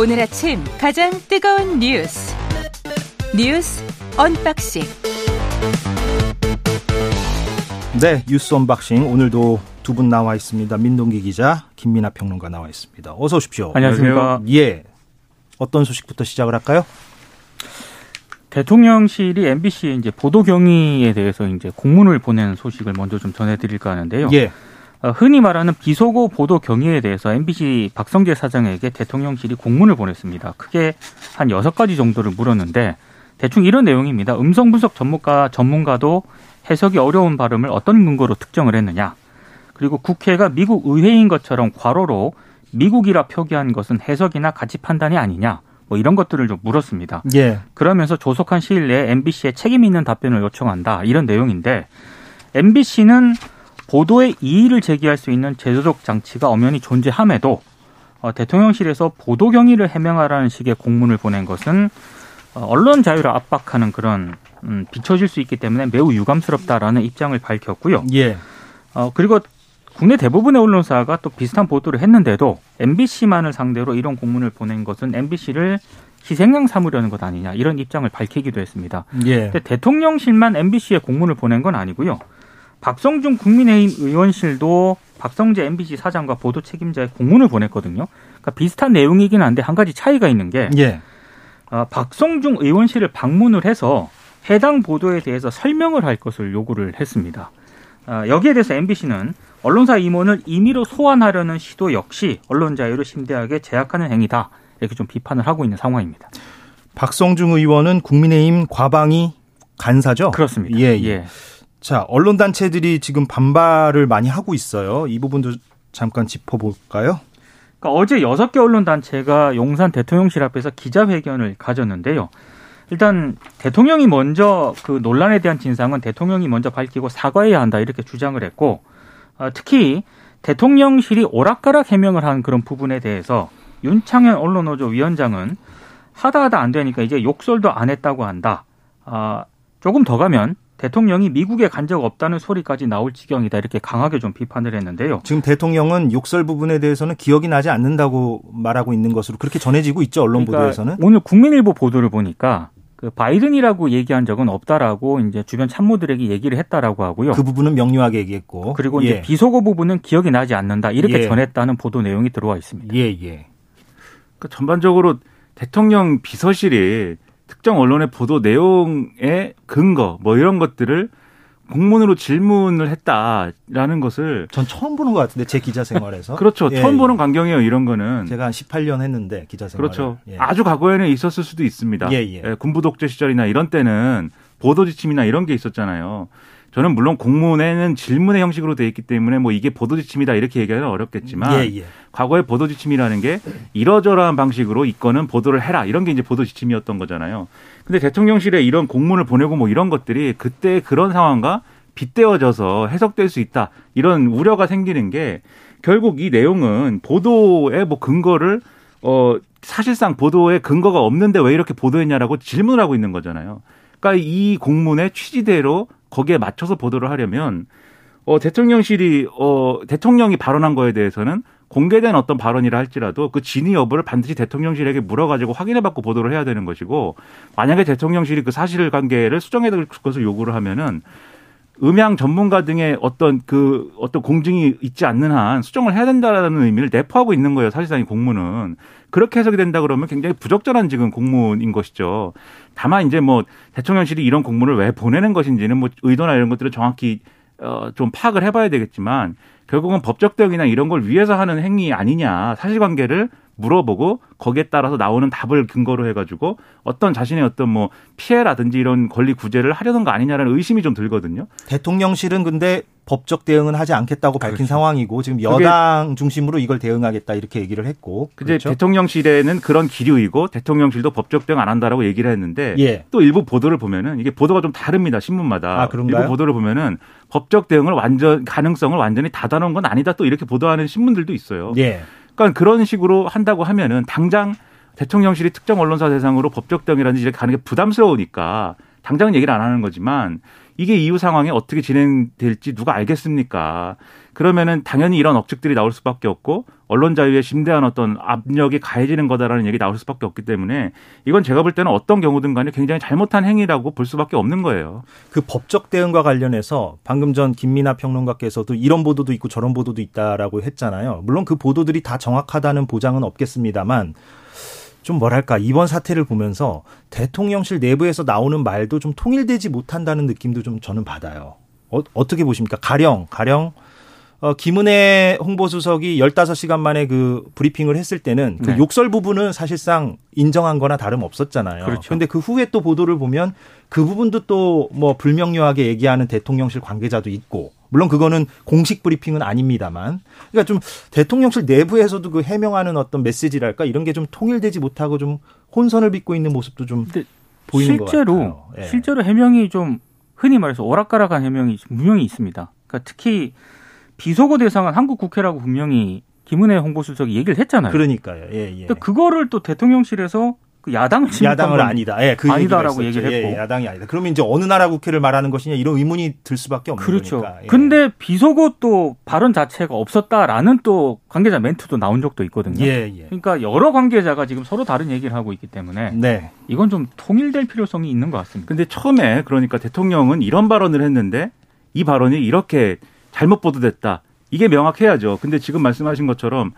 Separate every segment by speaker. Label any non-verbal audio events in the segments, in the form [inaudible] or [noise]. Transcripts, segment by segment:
Speaker 1: 오늘 아침 가장 뜨거운 뉴스 뉴스 unboxing
Speaker 2: 네, 뉴스 unboxing 오늘도 두 분 나와 있습니다. 민동기 기자, 김민아 평론가 나와 있습니다. 어서 오십시오.
Speaker 3: 안녕하십니까.
Speaker 2: 예. 어떤 소식부터 시작을 할까요?
Speaker 3: 대통령실이 MBC에 이제 보도 경위에 대해서 이제 공문을 보낸 소식을 먼저 좀 전해드릴까 하는데요.
Speaker 2: 예.
Speaker 3: 어, 흔히 말하는 비속어 보도 경위에 대해서 MBC 박성재 사장에게 대통령실이 공문을 보냈습니다. 크게 한 여섯 가지 정도를 물었는데 대충 이런 내용입니다. 음성 분석 전문가 전문가도 해석이 어려운 발음을 어떤 근거로 특정을 했느냐. 그리고 국회가 미국 의회인 것처럼 괄호로 미국이라 표기한 것은 해석이나 가치 판단이 아니냐. 뭐 이런 것들을 좀 물었습니다.
Speaker 2: 예.
Speaker 3: 그러면서 조속한 시일 내에 MBC에 책임 있는 답변을 요청한다. 이런 내용인데 MBC는 보도에 이의를 제기할 수 있는 제도적 장치가 엄연히 존재함에도 어, 대통령실에서 보도 경위를 해명하라는 식의 공문을 보낸 것은 어, 언론 자유를 압박하는 그런 음, 비춰질 수 있기 때문에 매우 유감스럽다라는 입장을 밝혔고요.
Speaker 2: 예.
Speaker 3: 어, 그리고 국내 대부분의 언론사가 또 비슷한 보도를 했는데도 MBC만을 상대로 이런 공문을 보낸 것은 MBC를 희생양 삼으려는 것 아니냐 이런 입장을 밝히기도 했습니다.
Speaker 2: 예.
Speaker 3: 근데 대통령실만 MBC에 공문을 보낸 건 아니고요. 박성중 국민의힘 의원실도 박성재 MBC 사장과 보도 책임자에 공문을 보냈거든요. 그러니까 비슷한 내용이긴 한데 한 가지 차이가 있는 게
Speaker 2: 예.
Speaker 3: 어, 박성중 의원실을 방문을 해서 해당 보도에 대해서 설명을 할 것을 요구를 했습니다. 어, 여기에 대해서 MBC는 언론사 임원을 임의로 소환하려는 시도 역시 언론 자유를 심대하게 제약하는 행위다. 이렇게 좀 비판을 하고 있는 상황입니다.
Speaker 2: 박성중 의원은 국민의힘 과방위 간사죠?
Speaker 3: 그렇습니다.
Speaker 2: 예, 예. 자, 언론 단체들이 지금 반발을 많이 하고 있어요. 이 부분도 잠깐 짚어볼까요?
Speaker 3: 그러니까 어제 여섯 개 언론 단체가 용산 대통령실 앞에서 기자회견을 가졌는데요. 일단 대통령이 먼저 그 논란에 대한 진상은 대통령이 먼저 밝히고 사과해야 한다 이렇게 주장을 했고 어, 특히 대통령실이 오락가락 해명을 한 그런 부분에 대해서 윤창현 언론노조 위원장은 하다 하다 안 되니까 이제 욕설도 안 했다고 한다. 아, 조금 더 가면 대통령이 미국에 간 적 없다는 소리까지 나올 지경이다 이렇게 강하게 좀 비판을 했는데요.
Speaker 2: 지금 대통령은 욕설 부분에 대해서는 기억이 나지 않는다고 말하고 있는 것으로 그렇게 전해지고 있죠 언론
Speaker 3: 그러니까
Speaker 2: 보도에서는.
Speaker 3: 오늘 국민일보 보도를 보니까 그 바이든이라고 얘기한 적은 없다라고 이제 주변 참모들에게 얘기를 했다라고 하고요.
Speaker 2: 그 부분은 명료하게 얘기했고.
Speaker 3: 그리고
Speaker 2: 예.
Speaker 3: 이제 비속어 부분은 기억이 나지 않는다 이렇게
Speaker 2: 예.
Speaker 3: 전했다는 보도 내용이 들어와 있습니다.
Speaker 2: 예, 예.
Speaker 4: 그러니까 전반적으로 대통령 비서실이 특정 언론의 보도 내용의 근거 뭐 이런 것들을 공문으로 질문을 했다라는 것을
Speaker 2: 전 처음 보는 것 같은데 제 기자 생활에서. [laughs]
Speaker 4: 그렇죠
Speaker 2: 예,
Speaker 4: 처음
Speaker 2: 예.
Speaker 4: 보는 광경이에요 이런 거는
Speaker 2: 제가 한 18년 했는데 기자 생활.
Speaker 4: 그렇죠
Speaker 2: 예.
Speaker 4: 아주 과거에는 있었을 수도 있습니다
Speaker 2: 예, 예.
Speaker 4: 군부 독재 시절이나 이런 때는 보도 지침이나 이런 게 있었잖아요 저는 물론 공문에는 질문의 형식으로 돼 있기 때문에 뭐 이게 보도 지침이다 이렇게 얘기하기는 어렵겠지만
Speaker 2: 예, 예.
Speaker 4: 과거의 보도 지침이라는 게 이러저러한 방식으로 이 건은 보도를 해라 이런 게 이제 보도 지침이었던 거잖아요. 근데 대통령실에 이런 공문을 보내고 뭐 이런 것들이 그때 그런 상황과 빗대어져서 해석될 수 있다 이런 우려가 생기는 게 결국 이 내용은 보도의 뭐 근거를 어 사실상 보도에 근거가 없는데 왜 이렇게 보도했냐라고 질문을 하고 있는 거잖아요. 그러니까 이 공문의 취지대로 거기에 맞춰서 보도를 하려면 어 대통령실이 어 대통령이 발언한 거에 대해서는 공개된 어떤 발언이라 할지라도 그 진위 여부를 반드시 대통령실에게 물어가지고 확인해받고 보도를 해야 되는 것이고 만약에 대통령실이 그 사실 관계를 수정해야 될 것을 요구를 하면은 음향 전문가 등의 어떤 그 어떤 공증이 있지 않는 한 수정을 해야 된다라는 의미를 내포하고 있는 거예요. 사실상 이 공문은 그렇게 해석이 된다 그러면 굉장히 부적절한 지금 공문인 것이죠. 다만 이제 뭐 대통령실이 이런 공문을 왜 보내는 것인지는 뭐 의도나 이런 것들을 정확히 어좀 파악을 해봐야 되겠지만 결국은 법적 대응이나 이런 걸 위해서 하는 행위 아니냐 사실관계를 물어보고 거기에 따라서 나오는 답을 근거로 해가지고 어떤 자신의 어떤 뭐 피해라든지 이런 권리 구제를 하려는 거 아니냐라는 의심이 좀 들거든요.
Speaker 2: 대통령실은 근데 법적 대응은 하지 않겠다고 밝힌
Speaker 4: 그렇죠.
Speaker 2: 상황이고 지금 여당 중심으로 이걸 대응하겠다 이렇게 얘기를 했고
Speaker 4: 근데
Speaker 2: 그렇죠?
Speaker 4: 대통령실에는 그런 기류이고 대통령실도 법적 대응 안 한다라고 얘기를 했는데
Speaker 2: 예.
Speaker 4: 또 일부 보도를 보면은 이게 보도가 좀 다릅니다 신문마다
Speaker 2: 아?
Speaker 4: 일부 보도를 보면은 법적 대응을 완전 가능성을 완전히 닫아놓은 건 아니다 또 이렇게 보도하는 신문들도 있어요.
Speaker 2: 예.
Speaker 4: 그러니까 그런 식으로 한다고 하면은 당장 대통령실이 특정 언론사 대상으로 법적 대응이라든지 이렇게 가는 게 부담스러우니까 당장은 얘기를 안 하는 거지만 이게 이후 상황이 어떻게 진행될지 누가 알겠습니까? 그러면은 당연히 이런 억측들이 나올 수밖에 없고 언론 자유에 심대한 어떤 압력이 가해지는 거다라는 얘기 나올 수밖에 없기 때문에 이건 제가 볼 때는 어떤 경우든 간에 굉장히 잘못한 행위라고 볼 수밖에 없는 거예요.
Speaker 2: 그 법적 대응과 관련해서 방금 전 김민아 평론가께서도 이런 보도도 있고 저런 보도도 있다라고 했잖아요. 물론 그 보도들이 다 정확하다는 보장은 없겠습니다만 좀 뭐랄까 이번 사태를 보면서 대통령실 내부에서 나오는 말도 좀 통일되지 못한다는 느낌도 좀 저는 받아요. 어, 어떻게 보십니까? 가령 가령 어, 김은혜 홍보수석이 15시간 만에 그 브리핑을 했을 때는 그
Speaker 3: 네.
Speaker 2: 욕설 부분은 사실상 인정한 거나 다름 없었잖아요.
Speaker 3: 그렇죠.
Speaker 2: 근데 그 후에 또 보도를 보면 그 부분도 또 뭐 불명료하게 얘기하는 대통령실 관계자도 있고 물론 그거는 공식 브리핑은 아닙니다만 그러니까 좀 대통령실 내부에서도 그 해명하는 어떤 메시지랄까 이런 게 좀 통일되지 못하고 좀 혼선을 빚고 있는 모습도 좀 보이는 것
Speaker 3: 실제로
Speaker 2: 같아요. 예.
Speaker 3: 실제로 해명이 좀 흔히 말해서 오락가락한 해명이 분명히 있습니다. 그러니까 특히 비속어 대상은 한국 국회라고 분명히 김은혜 홍보수석이 얘기를 했잖아요.
Speaker 2: 그러니까요. 예, 예.
Speaker 3: 그거를 또 대통령실에서 그 야당을
Speaker 2: 야당을
Speaker 3: 건
Speaker 2: 아니다. 예, 그
Speaker 3: 아니다라고
Speaker 2: 얘기가 있었죠.
Speaker 3: 얘기를 했고.
Speaker 2: 예, 야당이 아니다. 그러면 이제 어느 나라 국회를 말하는 것이냐 이런 의문이 들 수밖에 없는
Speaker 3: 그렇죠.
Speaker 2: 거니까. 예.
Speaker 3: 근데 비속어 또 발언 자체가 없었다라는 또 관계자 멘트도 나온 적도 있거든요.
Speaker 2: 예, 예.
Speaker 3: 그러니까 여러 관계자가 지금 서로 다른 얘기를 하고 있기 때문에
Speaker 2: 네.
Speaker 3: 이건 좀 통일될 필요성이 있는 것 같습니다.
Speaker 4: 근데 처음에 그러니까 대통령은 이런 발언을 했는데 이 발언이 이렇게 잘못 보도됐다. 이게 명확해야죠. 근데 지금 말씀하신 것처럼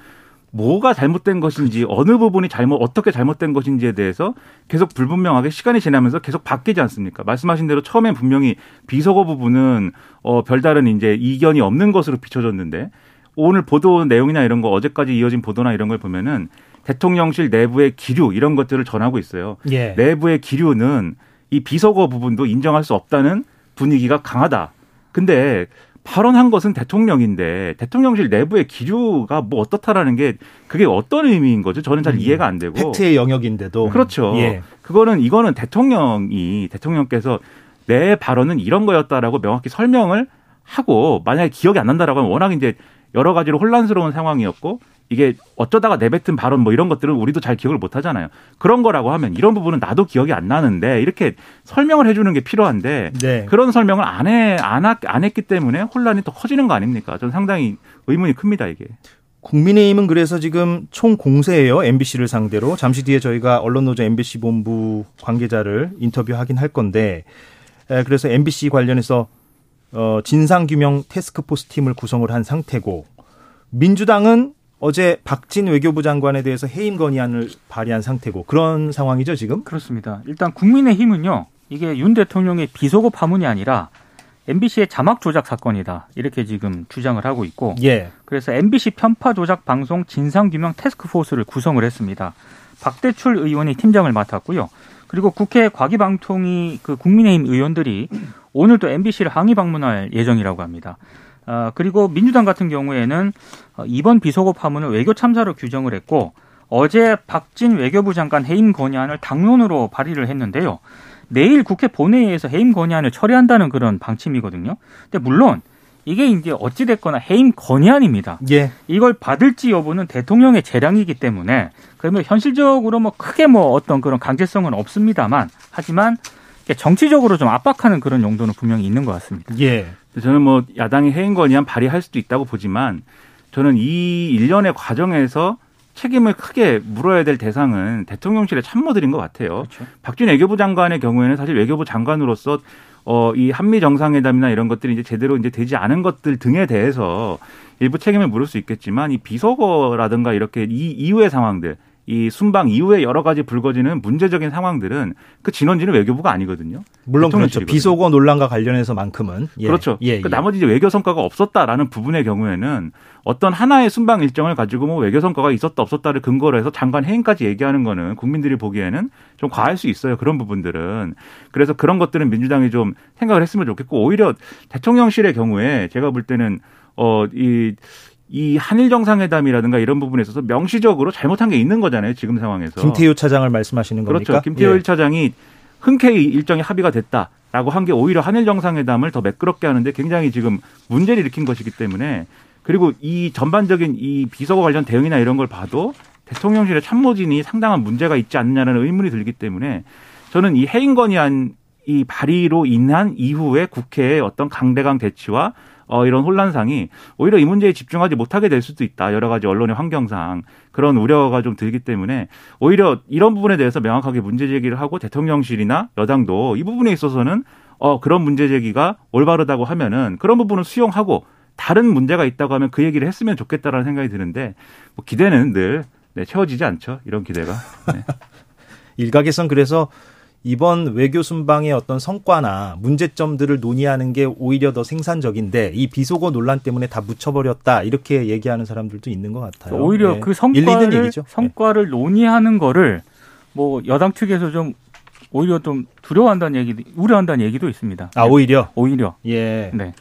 Speaker 4: 뭐가 잘못된 것인지 어느 부분이 잘못 어떻게 잘못된 것인지에 대해서 계속 불분명하게 시간이 지나면서 계속 바뀌지 않습니까? 말씀하신 대로 처음엔 분명히 비속어 부분은 어 별다른 이제 이견이 없는 것으로 비춰졌는데 오늘 보도 내용이나 이런 거 어제까지 이어진 보도나 이런 걸 보면은 대통령실 내부의 기류 이런 것들을 전하고 있어요.
Speaker 2: 예.
Speaker 4: 내부의 기류는 이 비속어 부분도 인정할 수 없다는 분위기가 강하다. 근데 발언한 것은 대통령인데 대통령실 내부의 기류가 뭐 어떻다라는 게 그게 어떤 의미인 거죠? 저는 잘 이해가 안 되고.
Speaker 2: 팩트의 영역인데도
Speaker 4: 그렇죠.
Speaker 2: 예.
Speaker 4: 그거는 이거는 대통령이 대통령께서 내 발언은 이런 거였다라고 명확히 설명을 하고 만약에 기억이 안 난다라고 하면 워낙 이제 여러 가지로 혼란스러운 상황이었고 이게 어쩌다가 내뱉은 발언 뭐 이런 것들은 우리도 잘 기억을 못 하잖아요. 그런 거라고 하면 이런 부분은 나도 기억이 안 나는데 이렇게 설명을 해주는 게 필요한데
Speaker 2: 네.
Speaker 4: 그런 설명을 안 해, 안, 하- 안 했기 때문에 혼란이 더 커지는 거 아닙니까? 저는 상당히 의문이 큽니다, 이게.
Speaker 2: 국민의힘은 그래서 지금 총 공세예요. MBC를 상대로. 잠시 뒤에 저희가 언론노조 MBC 본부 관계자를 인터뷰하긴 할 건데 에, 그래서 MBC 관련해서 어, 진상규명 테스크포스 팀을 구성을 한 상태고 민주당은 어제 박진 외교부 장관에 대해서 해임 건의안을 발의한 상태고 그런 상황이죠 지금?
Speaker 3: 그렇습니다. 일단 국민의힘은요. 이게 윤 대통령의 비속어 파문이 아니라 MBC의 자막 조작 사건이다. 이렇게 지금 주장을 하고 있고
Speaker 2: 예.
Speaker 3: 그래서 MBC 편파 조작 방송 진상 규명 테스크포스를 구성을 했습니다. 박대출 의원이 팀장을 맡았고요. 그리고 국회 과기방통위 그 국민의힘 의원들이 오늘 또 MBC를 항의 방문할 예정이라고 합니다. 아, 그리고 민주당 같은 경우에는 어, 이번 비속어 파문을 외교 참사로 규정을 했고 어제 박진 외교부 장관 해임 건의안을 당론으로 발의를 했는데요. 내일 국회 본회의에서 해임 건의안을 처리한다는 그런 방침이거든요. 근데 물론 이게 이제 어찌 됐거나 해임 건의안입니다.
Speaker 2: 예.
Speaker 3: 이걸 받을지 여부는 대통령의 재량이기 때문에 그러면 현실적으로 뭐 크게 뭐 어떤 그런 강제성은 없습니다만 하지만 정치적으로 좀 압박하는 그런 용도는 분명히 있는 것 같습니다.
Speaker 2: 예.
Speaker 4: 저는 뭐 야당이 해임 건의안 발의할 수도 있다고 보지만 저는 이 일련의 과정에서 책임을 크게 물어야 될 대상은 대통령실의 참모들인 것 같아요.
Speaker 3: 그렇죠.
Speaker 4: 박준 외교부 장관의 경우에는 사실 외교부 장관으로서 어, 이 한미 정상회담이나 이런 것들이 이제 제대로 이제 되지 않은 것들 등에 대해서 일부 책임을 물을 수 있겠지만 이 비서거라든가 이렇게 이 이후의 상황들 이 순방 이후에 여러 가지 불거지는 문제적인 상황들은 그 진원지는 외교부가 아니거든요.
Speaker 2: 물론 그렇죠. 비속어 논란과 관련해서만큼은 예.
Speaker 4: 그렇죠.
Speaker 2: 예,
Speaker 4: 그
Speaker 2: 예.
Speaker 4: 나머지 이제 외교 성과가 없었다라는 부분의 경우에는 어떤 하나의 순방 일정을 가지고 뭐 외교 성과가 있었다 없었다를 근거로 해서 장관 해임까지 얘기하는 거는 국민들이 보기에는 좀 과할 수 있어요. 그런 부분들은. 그래서 그런 것들은 민주당이 좀 생각을 했으면 좋겠고 오히려 대통령실의 경우에 제가 볼 때는 어 이 이 한일 정상회담이라든가 이런 부분에 있어서 명시적으로 잘못한 게 있는 거잖아요. 지금 상황에서.
Speaker 2: 김태효 차장을 말씀하시는 겁니까?
Speaker 4: 그렇죠. 김태호
Speaker 2: 예.
Speaker 4: 1차장이 흔쾌히 일정이 합의가 됐다라고 한 게 오히려 한일 정상회담을 더 매끄럽게 하는데 굉장히 지금 문제를 일으킨 것이기 때문에 그리고 이 전반적인 이 비서고 관련 대응이나 이런 걸 봐도 대통령실의 참모진이 상당한 문제가 있지 않느냐는 의문이 들기 때문에 저는 이 해임 건의안 이 발의로 인한 이후에 국회의 어떤 강대강 대치와 어, 이런 혼란상이 오히려 이 문제에 집중하지 못하게 될 수도 있다. 여러 가지 언론의 환경상 그런 우려가 좀 들기 때문에 오히려 이런 부분에 대해서 명확하게 문제 제기를 하고 대통령실이나 여당도 이 부분에 있어서는 어, 그런 문제 제기가 올바르다고 하면은 그런 부분은 수용하고 다른 문제가 있다고 하면 그 얘기를 했으면 좋겠다라는 생각이 드는데 뭐 기대는 늘 네, 채워지지 않죠. 이런 기대가. 네. [laughs]
Speaker 2: 일각에선 그래서 이번 외교 순방의 어떤 성과나 문제점들을 논의하는 게 오히려 더 생산적인데 이 비속어 논란 때문에 다 묻혀버렸다 이렇게 얘기하는 사람들도 있는 것 같아요.
Speaker 3: 오히려
Speaker 2: 네.
Speaker 3: 그 성과를 성과를 논의하는 거를 뭐 여당 측에서 좀 오히려 좀 두려워한다는 얘기, 우려한다는 얘기도 있습니다.
Speaker 2: 아 오히려
Speaker 3: 오히려
Speaker 2: 예.
Speaker 3: 네.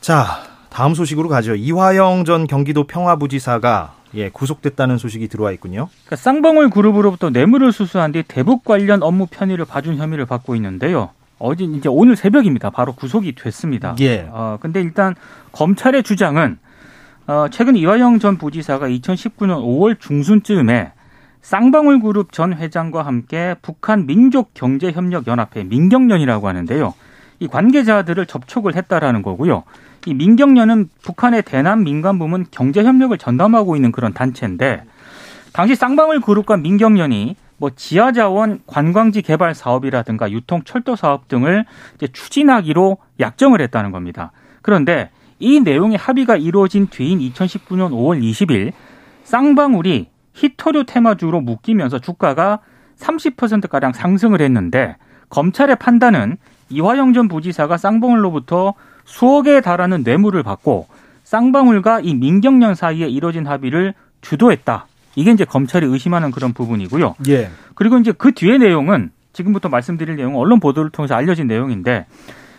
Speaker 2: 자 다음 소식으로 가죠. 이화영 전 경기도 평화부지사가 예, 구속됐다는 소식이 들어와 있군요.
Speaker 3: 그러니까 쌍방울 그룹으로부터 뇌물을 수수한 뒤 대북 관련 업무 편의를 봐준 혐의를 받고 있는데요. 어제 이제 오늘 새벽입니다. 바로 구속이 됐습니다.
Speaker 2: 예.
Speaker 3: 어, 근데 일단 검찰의 주장은 어, 최근 이화영 전 부지사가 2019년 5월 중순쯤에 쌍방울 그룹 전 회장과 함께 북한 민족경제협력연합회 민경련이라고 하는데요. 이 관계자들을 접촉을 했다라는 거고요. 이 민경련은 북한의 대남 민간 부문 경제 협력을 전담하고 있는 그런 단체인데 당시 쌍방울 그룹과 민경련이 뭐 지하자원 관광지 개발 사업이라든가 유통 철도 사업 등을 추진하기로 약정을 했다는 겁니다. 그런데 이 내용의 합의가 이루어진 뒤인 2019년 5월 20일 쌍방울이 히토류 테마주로 묶이면서 주가가 30%가량 상승을 했는데 검찰의 판단은 이화영 전 부지사가 쌍방울로부터 수억에 달하는 뇌물을 받고 쌍방울과 이 민경련 사이에 이뤄진 합의를 주도했다. 이게 이제 검찰이 의심하는 그런 부분이고요.
Speaker 2: 예.
Speaker 3: 그리고 이제 그 뒤에 내용은 지금부터 말씀드릴 내용은 언론 보도를 통해서 알려진 내용인데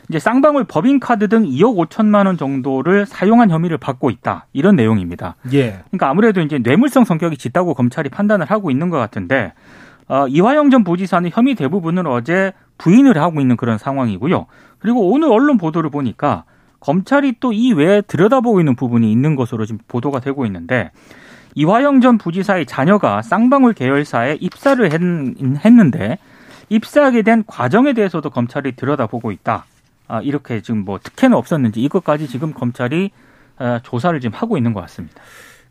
Speaker 3: 이제 쌍방울 법인카드 등 2억 5천만 원 정도를 사용한 혐의를 받고 있다. 이런 내용입니다.
Speaker 2: 예.
Speaker 3: 그러니까 아무래도 이제 뇌물성 성격이 짙다고 검찰이 판단을 하고 있는 것 같은데 어, 이화영 전 부지사는 혐의 대부분을 어제 부인을 하고 있는 그런 상황이고요. 그리고 오늘 언론 보도를 보니까 검찰이 또 이 외에 들여다보고 있는 부분이 있는 것으로 지금 보도가 되고 있는데 이화영 전 부지사의 자녀가 쌍방울 계열사에 입사를 했, 했는데 입사하게 된 과정에 대해서도 검찰이 들여다보고 있다. 아, 이렇게 지금 뭐 특혜는 없었는지 이것까지 지금 검찰이 아, 조사를 지금 하고 있는 것 같습니다.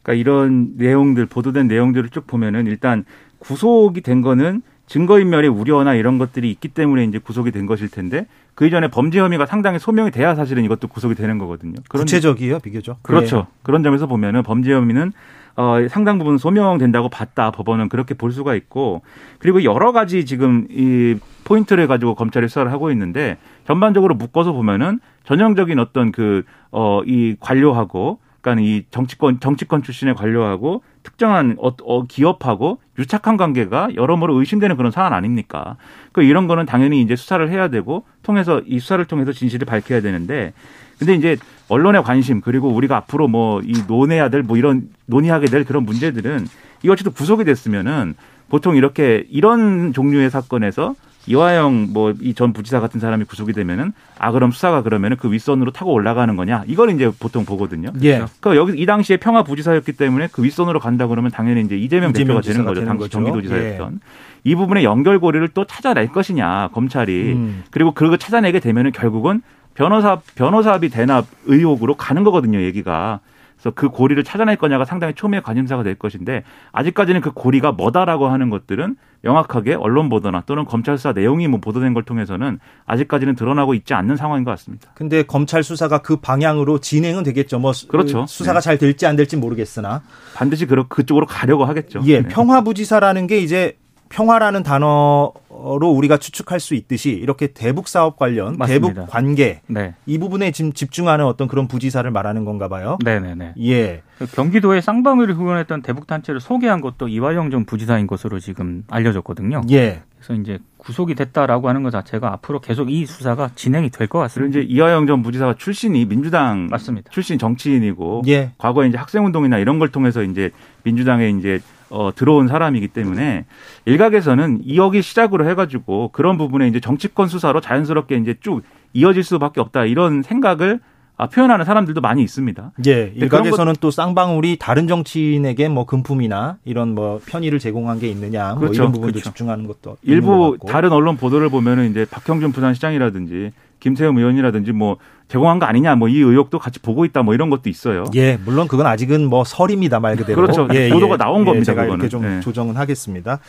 Speaker 4: 그러니까 이런 내용들 보도된 내용들을 쭉 보면은 일단 구속이 된 거는 증거인멸의 우려나 이런 것들이 있기 때문에 이제 구속이 된 것일 텐데 그 이전에 범죄 혐의가 상당히 소명이 돼야 사실은 이것도 구속이 되는 거거든요.
Speaker 2: 그런 구체적이요, 비교적.
Speaker 4: 그렇죠.
Speaker 2: 예.
Speaker 4: 그런 점에서 보면은 범죄 혐의는 어, 상당 부분 소명된다고 봤다 법원은 그렇게 볼 수가 있고 그리고 여러 가지 지금 이 포인트를 가지고 검찰이 수사를 하고 있는데 전반적으로 묶어서 보면은 전형적인 어떤 그 어 이 관료하고 그러니까 이 정치권 정치권 출신의 관료하고 특정한 어, 어, 기업하고 유착한 관계가 여러모로 의심되는 그런 사안 아닙니까? 그 이런 거는 당연히 이제 수사를 해야 되고 통해서 이 수사를 통해서 진실을 밝혀야 되는데 근데 이제 언론의 관심 그리고 우리가 앞으로 뭐 이 논해야 될 뭐 이런 논의하게 될 그런 문제들은 이것도 구속이 됐으면은 보통 이렇게 이런 종류의 사건에서 이화영 뭐 이 전 부지사 같은 사람이 구속이 되면은 아 그럼 수사가 그러면은 그 윗선으로 타고 올라가는 거냐 이걸 이제 보통 보거든요.
Speaker 2: 예.
Speaker 4: 그 여기 이 당시에 평화 부지사였기 때문에 그 윗선으로 간다 그러면 당연히 이제 이재명,
Speaker 2: 이재명
Speaker 4: 대표가 되는 거죠.
Speaker 2: 되는
Speaker 4: 당시
Speaker 2: 거죠.
Speaker 4: 경기도지사였던 이 부분의 연결고리를 또 찾아낼 것이냐 검찰이
Speaker 2: 음.
Speaker 4: 그리고 그거 찾아내게 되면은 결국은 변호사 변호사비 대납 의혹으로 가는 거거든요. 얘기가. 그래서 그 고리를 찾아낼 거냐가 상당히 초미의 관심사가 될 것인데 아직까지는 그 고리가 뭐다라고 하는 것들은 명확하게 언론 보도나 또는 검찰 수사 내용이 뭐 보도된 걸 통해서는 아직까지는 드러나고 있지 않는 상황인 것 같습니다.
Speaker 2: 근데 검찰 수사가 그 방향으로 진행은 되겠죠. 뭐 수-
Speaker 4: 그렇죠.
Speaker 2: 수사가
Speaker 4: 네.
Speaker 2: 잘 될지 안 될지 모르겠으나
Speaker 4: 반드시 그 그쪽으로 가려고 하겠죠.
Speaker 2: 예,
Speaker 4: 네.
Speaker 2: 평화부지사라는 게 이제 평화라는 단어로 우리가 추측할 수 있듯이 이렇게 대북 사업 관련,
Speaker 3: 맞습니다.
Speaker 2: 대북 관계
Speaker 3: 네.
Speaker 2: 이 부분에 지금 집중하는 어떤 그런 부지사를 말하는 건가 봐요.
Speaker 3: 네네네.
Speaker 2: 예.
Speaker 3: 경기도에 쌍방울을 후원했던 대북 단체를 소개한 것도 이화영 전 부지사인 것으로 지금 알려졌거든요.
Speaker 2: 예.
Speaker 3: 그래서 이제 구속이 됐다라고 하는 것 자체가 앞으로 계속 이 수사가 진행이 될 것 같습니다.
Speaker 4: 이제 이화영 전 부지사가 출신이 민주당
Speaker 3: 맞습니다.
Speaker 4: 출신 정치인이고
Speaker 2: 예.
Speaker 4: 과거에 이제 학생 운동이나 이런 걸 통해서 이제 민주당에 이제 어, 들어온 사람이기 때문에 일각에서는 2억이 시작으로 해가지고 그런 부분에 이제 정치권 수사로 자연스럽게 이제 쭉 이어질 수밖에 없다 이런 생각을 아, 표현하는 사람들도 많이 있습니다.
Speaker 2: 예, 일각에서는 또 쌍방울이 다른 정치인에게 뭐 금품이나 이런 뭐 편의를 제공한 게 있느냐 뭐
Speaker 4: 그렇죠.
Speaker 2: 이런 부분도
Speaker 4: 그렇죠.
Speaker 2: 집중하는 것도
Speaker 4: 일부 다른 언론 보도를 보면은 이제 박형준 부산시장이라든지 김세um 의원이라든지 뭐 제공한 거 아니냐 뭐 이 의혹도 같이 보고 있다 뭐 이런 것도 있어요.
Speaker 2: 예, 물론 그건 아직은 뭐 설입니다 말 그대로.
Speaker 4: 그렇죠.
Speaker 2: 예,
Speaker 4: 보도가 나온 겁니다,
Speaker 2: 제가
Speaker 4: 그거는.
Speaker 2: 이렇게 좀
Speaker 4: 예.
Speaker 2: 조정은 하겠습니다.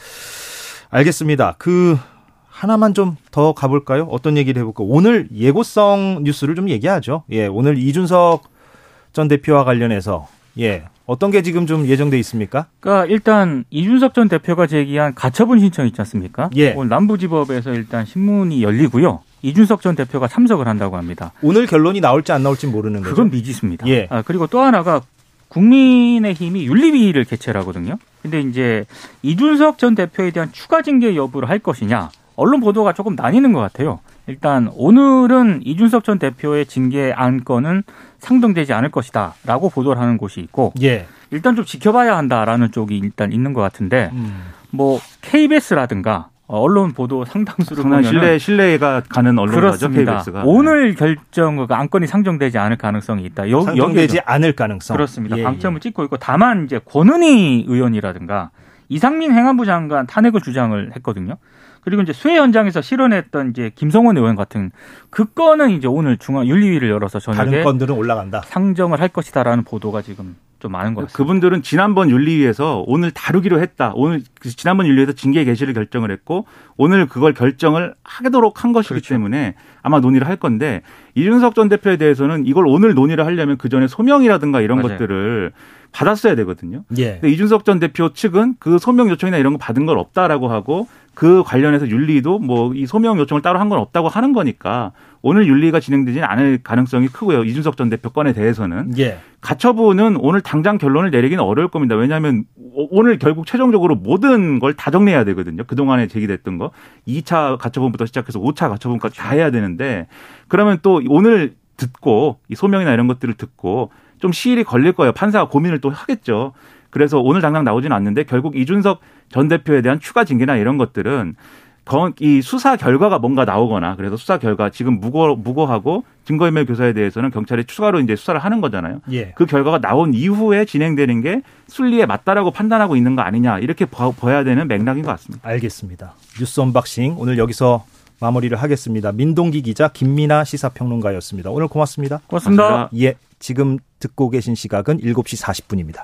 Speaker 2: 알겠습니다. 그 하나만 좀 더 가볼까요? 어떤 얘기를 해볼까? 오늘 예고성 뉴스를 좀 얘기하죠. 예, 오늘 이준석 전 대표와 관련해서 예 어떤 게 지금 좀 예정돼 있습니까?
Speaker 3: 그러니까 일단 이준석 전 대표가 제기한 가처분 신청 있지 않습니까?
Speaker 2: 예.
Speaker 3: 오늘 남부지법에서 일단 신문이 열리고요. 이준석 전 대표가 참석을 한다고 합니다.
Speaker 2: 오늘 결론이 나올지 안 나올지 모르는 거죠.
Speaker 3: 그건 미지수입니다.
Speaker 2: 예.
Speaker 3: 아, 그리고 또 하나가 국민의힘이 윤리위를 개최를 하거든요. 근데 이제 이준석 전 대표에 대한 추가 징계 여부를 할 것이냐 언론 보도가 조금 나뉘는 것 같아요. 일단 오늘은 이준석 전 대표의 징계 안건은 상정되지 않을 것이다라고 보도를 하는 곳이 있고
Speaker 2: 예.
Speaker 3: 일단 좀 지켜봐야 한다라는 쪽이 일단 있는 것 같은데
Speaker 2: 음.
Speaker 3: 뭐 KBS라든가 언론 보도 상당수를 보면은
Speaker 4: 신뢰 신뢰가 가는 언론이죠
Speaker 3: 그렇습니다.
Speaker 4: KBS가.
Speaker 3: 오늘 결정 그 안건이 상정되지 않을 가능성이 있다. 여,
Speaker 2: 상정되지
Speaker 3: 여기에도
Speaker 2: 않을 가능성.
Speaker 3: 그렇습니다.
Speaker 2: 예,
Speaker 3: 방점을 찍고 있고 다만 이제 권은희 의원이라든가 이상민 행안부 장관 탄핵을 주장을 했거든요. 그리고 이제 수해 현장에서 실현했던 이제 김성원 의원 같은 그 건은 이제 오늘 중앙 윤리위를 열어서
Speaker 2: 예. 다른
Speaker 3: 저녁에
Speaker 2: 건들은 올라간다.
Speaker 3: 상정을 할 것이다라는 보도가 지금 좀 많은 것 같습니다.
Speaker 4: 그분들은 지난번 윤리위에서 오늘 다루기로 했다. 오늘 그 지난번 윤리위에서 징계 개시를 결정을 했고 오늘 그걸 결정을 하도록 한 것이기
Speaker 3: 그렇죠.
Speaker 4: 때문에 아마 논의를 할 건데 이준석 전 대표에 대해서는 이걸 오늘 논의를 하려면 그 전에 소명이라든가 이런
Speaker 3: 맞아요.
Speaker 4: 것들을 받았어야 되거든요.
Speaker 2: 예.
Speaker 4: 근데 이준석 전 대표 측은 그 소명 요청이나 이런 거 받은 걸 없다라고 하고 그 관련해서 윤리도 뭐 이 소명 요청을 따로 한 건 없다고 하는 거니까 오늘 윤리가 진행되지는 않을 가능성이 크고요. 이준석 전 대표 건에 대해서는
Speaker 2: 예.
Speaker 4: 가처분은 오늘 당장 결론을 내리기는 어려울 겁니다. 왜냐하면 오- 오늘 결국 최종적으로 모든 걸 다 정리해야 되거든요. 그동안에 제기됐던 거. 2차 가처분부터 시작해서 5차 가처분까지 다 해야 되는데 그러면 또 오늘 듣고 이 소명이나 이런 것들을 듣고 좀 시일이 걸릴 거예요. 판사가 고민을 또 하겠죠. 그래서 오늘 당장 나오지는 않는데 결국 이준석 전 대표에 대한 추가 징계나 이런 것들은 거- 이 수사 결과가 뭔가 나오거나 그래서 수사 결과 지금 무고 무고하고 증거인멸 교사에 대해서는 경찰이 추가로 이제 수사를 하는 거잖아요.
Speaker 2: 예.
Speaker 4: 그 결과가 나온 이후에 진행되는 게 순리에 맞다라고 판단하고 있는 거 아니냐 이렇게 봐- 봐야 되는 맥락인 것 같습니다.
Speaker 2: 알겠습니다. 뉴스 unboxing 오늘 여기서 마무리를 하겠습니다. 민동기 기자 김민아 시사평론가였습니다. 오늘 고맙습니다.
Speaker 3: 고맙습니다.
Speaker 4: 고맙습니다.
Speaker 2: 예. 지금 듣고 계신 시각은 7시 40분입니다.